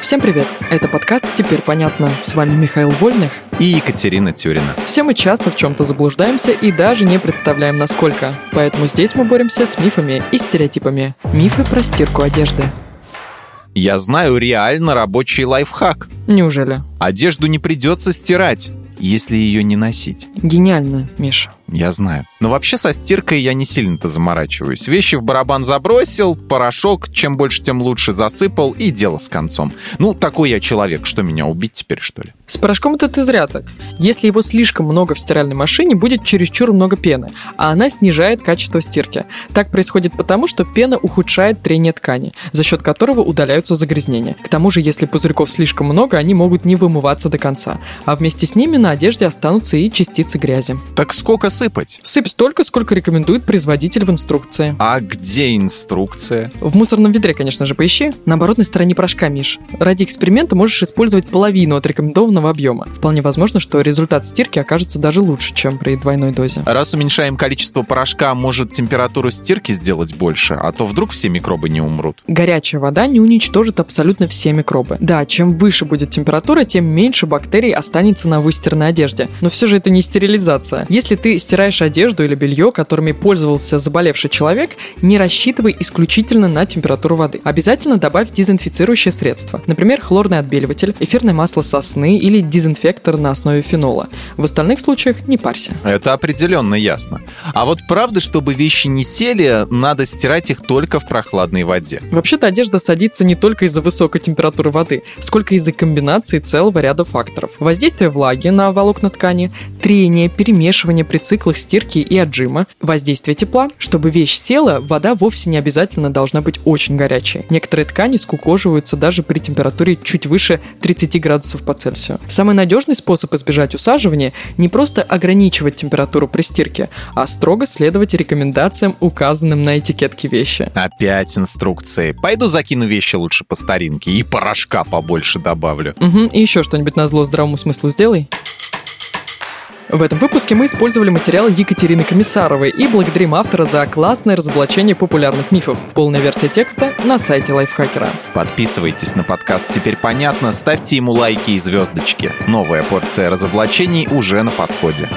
Всем привет! Это подкаст «Теперь понятно». С вами Михаил Вольных и Екатерина Тюрина. Все мы часто в чем-то заблуждаемся и даже не представляем, насколько. Поэтому здесь мы боремся с мифами и стереотипами. Мифы про стирку одежды. Я знаю реально рабочий лайфхак. Неужели? Одежду не придется стирать, если ее не носить. Гениально, Миша. Я знаю. Но вообще со стиркой я не сильно-то заморачиваюсь. Вещи в барабан забросил, порошок, чем больше, тем лучше засыпал, и дело с концом. Ну, такой я человек, что меня убить теперь, что ли? С порошком это ты зря так. Если его слишком много в стиральной машине, будет чересчур много пены, а она снижает качество стирки. Так происходит потому, что пена ухудшает трение ткани, за счет которого удаляются загрязнения. К тому же, если пузырьков слишком много, они могут не вымываться до конца, а вместе с ними на одежде останутся и частицы грязи. Так сколько сыпать? Сыпь столько, сколько рекомендует производитель в инструкции. А где инструкция? В мусорном ведре, конечно же, поищи. На оборотной стороне порошка, Миш. Ради эксперимента можешь использовать половину от рекомендованного объема. Вполне возможно, что результат стирки окажется даже лучше, чем при двойной дозе. Раз уменьшаем количество порошка, может температуру стирки сделать больше, а то вдруг все микробы не умрут. Горячая вода не уничтожит абсолютно все микробы. Да, чем выше будет температура, тем меньше бактерий останется на выстиранной одежде. Но все же это не стерилизация. Если ты стираешь одежду или белье, которыми пользовался заболевший человек, не рассчитывай исключительно на температуру воды. Обязательно добавь дезинфицирующее средство. Например, хлорный отбеливатель, эфирное масло сосны или дезинфектор на основе фенола. В остальных случаях не парься. Это определенно ясно. А вот правда, чтобы вещи не сели, надо стирать их только в прохладной воде. Вообще-то одежда садится не только из-за высокой температуры воды, сколько из-за комбинации целого ряда факторов. Воздействие влаги на волокна ткани, трение, перемешивание при циклах стирки и отжима, воздействие тепла. Чтобы вещь села, вода вовсе не обязательно должна быть очень горячей. Некоторые ткани скукоживаются даже при температуре чуть выше 30 градусов по Цельсию. Самый надежный способ избежать усаживания – не просто ограничивать температуру при стирке, а строго следовать рекомендациям, указанным на этикетке вещи. Опять инструкции. Пойду закину вещи лучше по старинке и порошка побольше добавлю. Угу, и еще что-нибудь на зло здравому смыслу сделай. В этом выпуске мы использовали материалы Екатерины Комиссаровой и благодарим автора за классное разоблачение популярных мифов. Полная версия текста на сайте Лайфхакера. Подписывайтесь на подкаст «Теперь понятно», ставьте ему лайки и звездочки. Новая порция разоблачений уже на подходе.